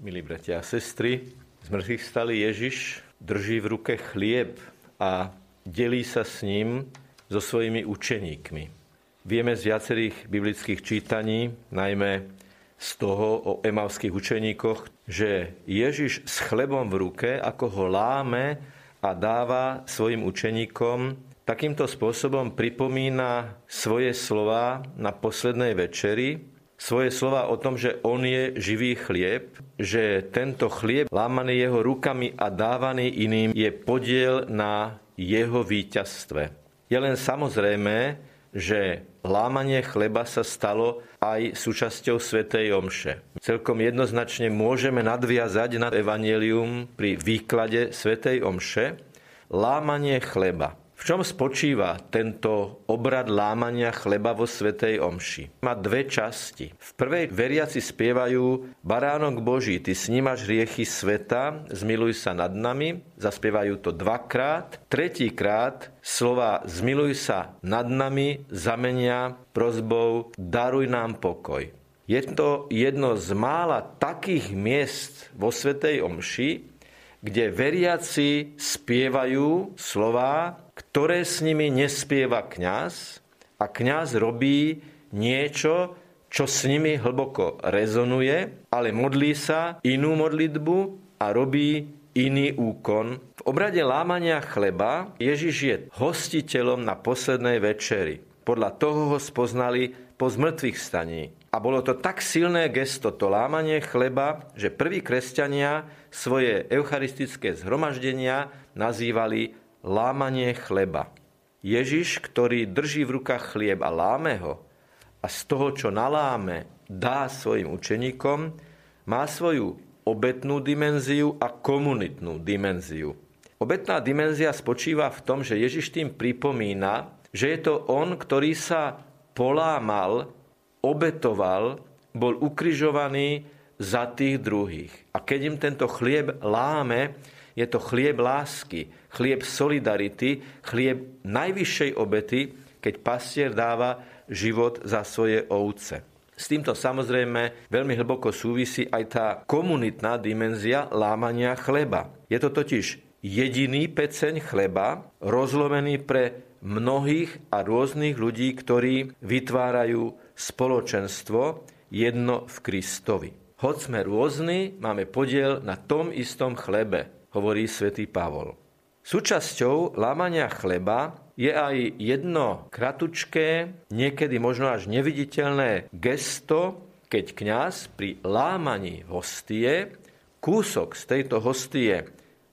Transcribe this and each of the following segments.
Milí bratia a sestry, z mŕtvych stali Ježiš drží v ruke chlieb a delí sa s ním so svojimi učeníkmi. Vieme z viacerých biblických čítaní, najmä z toho o emavských učeníkoch, že Ježiš s chlebom v ruke, ako ho láme a dáva svojim učeníkom, takýmto spôsobom pripomína svoje slova na poslednej večeri, svoje slova o tom, že on je živý chlieb, že tento chlieb lámaný jeho rukami a dávaný iným je podiel na jeho víťazstve. Je len samozrejme, že lámanie chleba sa stalo aj súčasťou Svetej Omše. Celkom jednoznačne môžeme nadviazať na Evangelium pri výklade Svetej Omše. Lámanie chleba v čom spočíva tento obrad lámania chleba vo Svetej Omši? Má dve časti. V prvej veriaci spievajú Baránok Boží, ty snímaš riechy sveta, zmiluj sa nad nami. Zaspievajú to dvakrát. Tretíkrát slova zmiluj sa nad nami zamenia prozbou daruj nám pokoj. Je to jedno z mála takých miest vo Svetej Omši, kde veriaci spievajú slová, ktoré s nimi nespieva kňaz a kňaz robí niečo, čo s nimi hlboko rezonuje, ale modlí sa inú modlitbu a robí iný úkon. V obrade lámania chleba Ježiš je hostiteľom na poslednej večeri. Podľa toho ho spoznali po zmrtvých staní. A bolo to tak silné gesto, to lámanie chleba, že prví kresťania svoje eucharistické zhromaždenia nazývali lámanie chleba. Ježiš, ktorý drží v rukách chlieb a láme ho a z toho, čo naláme, dá svojim učeníkom, má svoju obetnú dimenziu a komunitnú dimenziu. Obetná dimenzia spočíva v tom, že Ježiš tým pripomína, že je to on, ktorý sa polámal, obetoval, bol ukrižovaný za tých druhých. A keď im tento chlieb láme, je to chlieb lásky, chlieb solidarity, chlieb najvyššej obety, keď pastier dáva život za svoje ovce. S týmto samozrejme veľmi hlboko súvisí aj tá komunitná dimenzia lámania chleba. Je to totiž jediný peceň chleba, rozlomený pre mnohých a rôznych ľudí, ktorí vytvárajú spoločenstvo jedno v Kristovi. Hoď sme rôzni, máme podiel na tom istom chlebe hovorí svätý Pavol. Súčasťou lámania chleba je aj jedno kratučké, niekedy možno až neviditeľné gesto, keď kňaz pri lámaní hostie kúsok z tejto hostie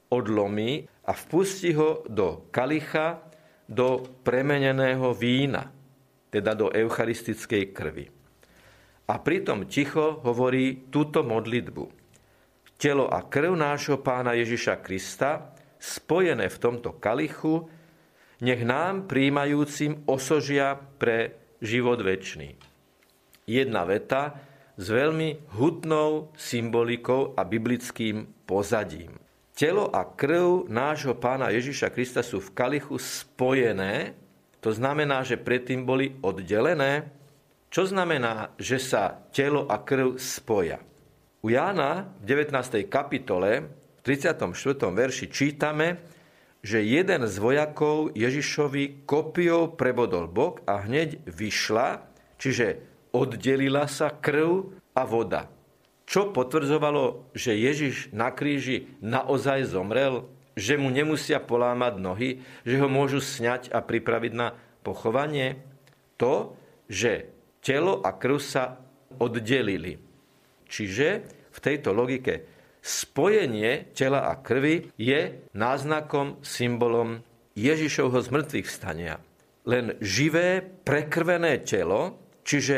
odlomí a vpustí ho do kalicha, do premeneného vína, teda do eucharistickej krvi. A pritom ticho hovorí túto modlitbu telo a krv nášho pána Ježiša Krista, spojené v tomto kalichu, nech nám príjmajúcim osožia pre život väčší. Jedna veta s veľmi hutnou symbolikou a biblickým pozadím. Telo a krv nášho pána Ježiša Krista sú v kalichu spojené, to znamená, že predtým boli oddelené. Čo znamená, že sa telo a krv spoja? U Jána v 19. kapitole v 34. verši čítame, že jeden z vojakov Ježišovi kopiou prebodol bok a hneď vyšla, čiže oddelila sa krv a voda. Čo potvrdzovalo, že Ježiš na kríži naozaj zomrel, že mu nemusia polámať nohy, že ho môžu sňať a pripraviť na pochovanie? To, že telo a krv sa oddelili. Čiže v tejto logike spojenie tela a krvi je náznakom, symbolom Ježišovho zmrtvých stania. Len živé, prekrvené telo, čiže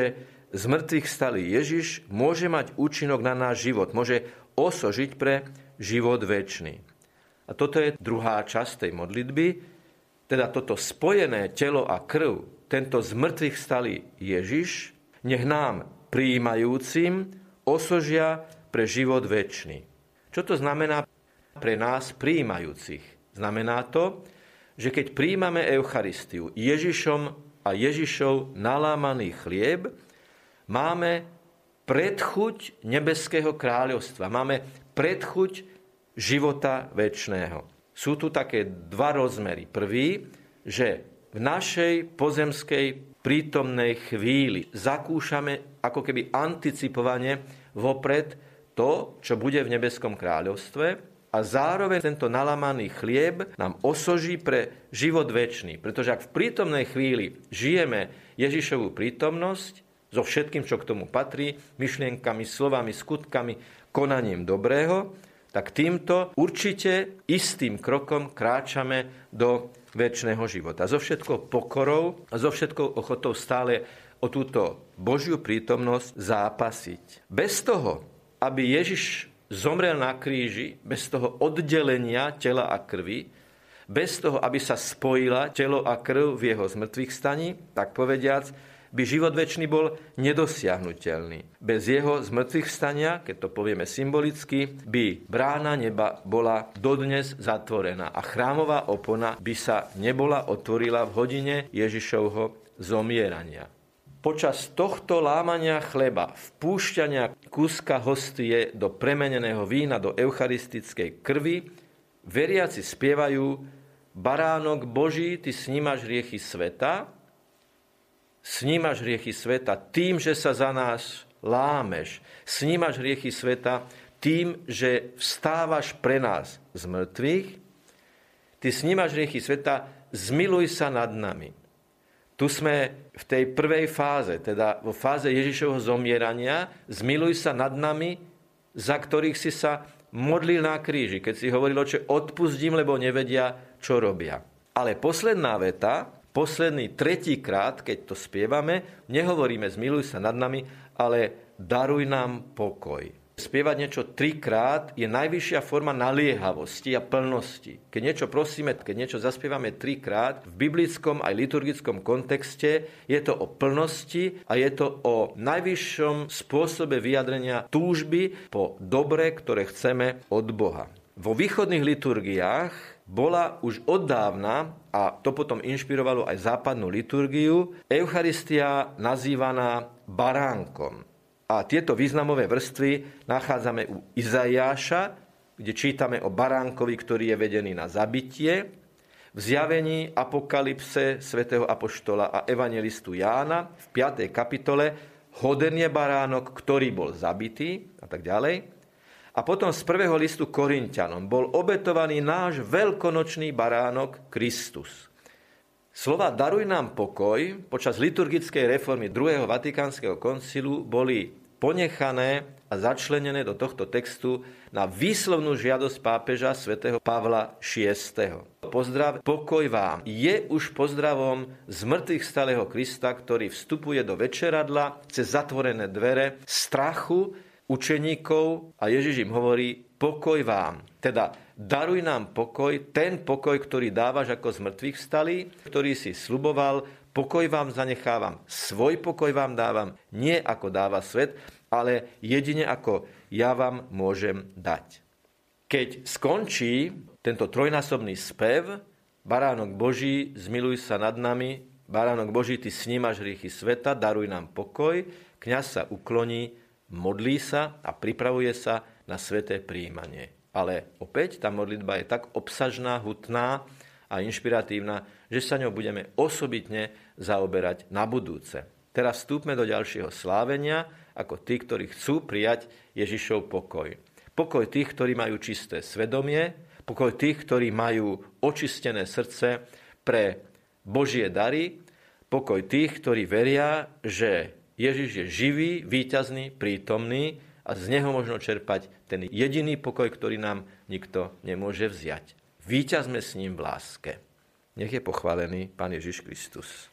z mŕtvych stalý Ježiš, môže mať účinok na náš život, môže osožiť pre život väčší. A toto je druhá časť tej modlitby, teda toto spojené telo a krv, tento z mŕtvych stalý Ježiš, nech nám prijímajúcim osožia pre život väčší. Čo to znamená pre nás príjmajúcich? Znamená to, že keď príjmame Eucharistiu Ježišom a Ježišov nalámaný chlieb, máme predchuť nebeského kráľovstva. Máme predchuť života väčšného. Sú tu také dva rozmery. Prvý, že v našej pozemskej prítomnej chvíli zakúšame ako keby anticipovane vopred to, čo bude v nebeskom kráľovstve a zároveň tento nalamaný chlieb nám osoží pre život väčší. Pretože ak v prítomnej chvíli žijeme Ježišovú prítomnosť, so všetkým, čo k tomu patrí, myšlienkami, slovami, skutkami, konaním dobrého, tak týmto určite istým krokom kráčame do väčšného života. So všetkou pokorou so všetkou ochotou stále o túto Božiu prítomnosť zápasiť. Bez toho, aby Ježiš zomrel na kríži, bez toho oddelenia tela a krvi, bez toho, aby sa spojila telo a krv v jeho zmrtvých staní, tak povediac, by život väčší bol nedosiahnutelný. Bez jeho zmrtvých stania, keď to povieme symbolicky, by brána neba bola dodnes zatvorená a chrámová opona by sa nebola otvorila v hodine Ježišovho zomierania. Počas tohto lámania chleba, vpúšťania kúska hostie do premeneného vína, do eucharistickej krvi, veriaci spievajú Baránok Boží, ty snímaš riechy sveta, snímaš riechy sveta tým, že sa za nás lámeš. Snímaš riechy sveta tým, že vstávaš pre nás z mŕtvych. Ty snímaš riechy sveta, zmiluj sa nad nami. Tu sme v tej prvej fáze, teda vo fáze Ježišovho zomierania. Zmiluj sa nad nami, za ktorých si sa modlil na kríži, keď si hovoril, že odpustím, lebo nevedia, čo robia. Ale posledná veta, posledný tretí krát, keď to spievame, nehovoríme zmiluj sa nad nami, ale daruj nám pokoj. Spievať niečo trikrát je najvyššia forma naliehavosti a plnosti. Keď niečo prosíme, keď niečo zaspievame trikrát, v biblickom aj liturgickom kontexte je to o plnosti a je to o najvyššom spôsobe vyjadrenia túžby po dobre, ktoré chceme od Boha. Vo východných liturgiách bola už od dávna, a to potom inšpirovalo aj západnú liturgiu, Eucharistia nazývaná baránkom. A tieto významové vrstvy nachádzame u Izaiáša, kde čítame o baránkovi, ktorý je vedený na zabitie, v zjavení apokalypse svätého Apoštola a evangelistu Jána v 5. kapitole hoden je baránok, ktorý bol zabitý a tak ďalej. A potom z prvého listu Korintianom bol obetovaný náš veľkonočný baránok Kristus. Slova daruj nám pokoj počas liturgickej reformy druhého Vatikánskeho koncilu boli ponechané a začlenené do tohto textu na výslovnú žiadosť pápeža svätého Pavla VI. Pozdrav, pokoj vám. Je už pozdravom z mŕtvych stalého Krista, ktorý vstupuje do večeradla cez zatvorené dvere strachu, učeníkov a Ježiš im hovorí, pokoj vám. Teda daruj nám pokoj, ten pokoj, ktorý dávaš ako z mŕtvych vstalý, ktorý si sluboval, pokoj vám zanechávam, svoj pokoj vám dávam, nie ako dáva svet, ale jedine ako ja vám môžem dať. Keď skončí tento trojnásobný spev, Baránok Boží, zmiluj sa nad nami, Baránok Boží, ty snímaš riechy sveta, daruj nám pokoj, kňaz sa ukloní modlí sa a pripravuje sa na sveté príjmanie. Ale opäť tá modlitba je tak obsažná, hutná a inšpiratívna, že sa ňou budeme osobitne zaoberať na budúce. Teraz vstúpme do ďalšieho slávenia ako tí, ktorí chcú prijať Ježišov pokoj. Pokoj tých, ktorí majú čisté svedomie, pokoj tých, ktorí majú očistené srdce pre Božie dary, pokoj tých, ktorí veria, že Ježiš je živý, výťazný, prítomný a z neho možno čerpať ten jediný pokoj, ktorý nám nikto nemôže vziať. Výťazme s ním v láske. Nech je pochválený Pán Ježiš Kristus.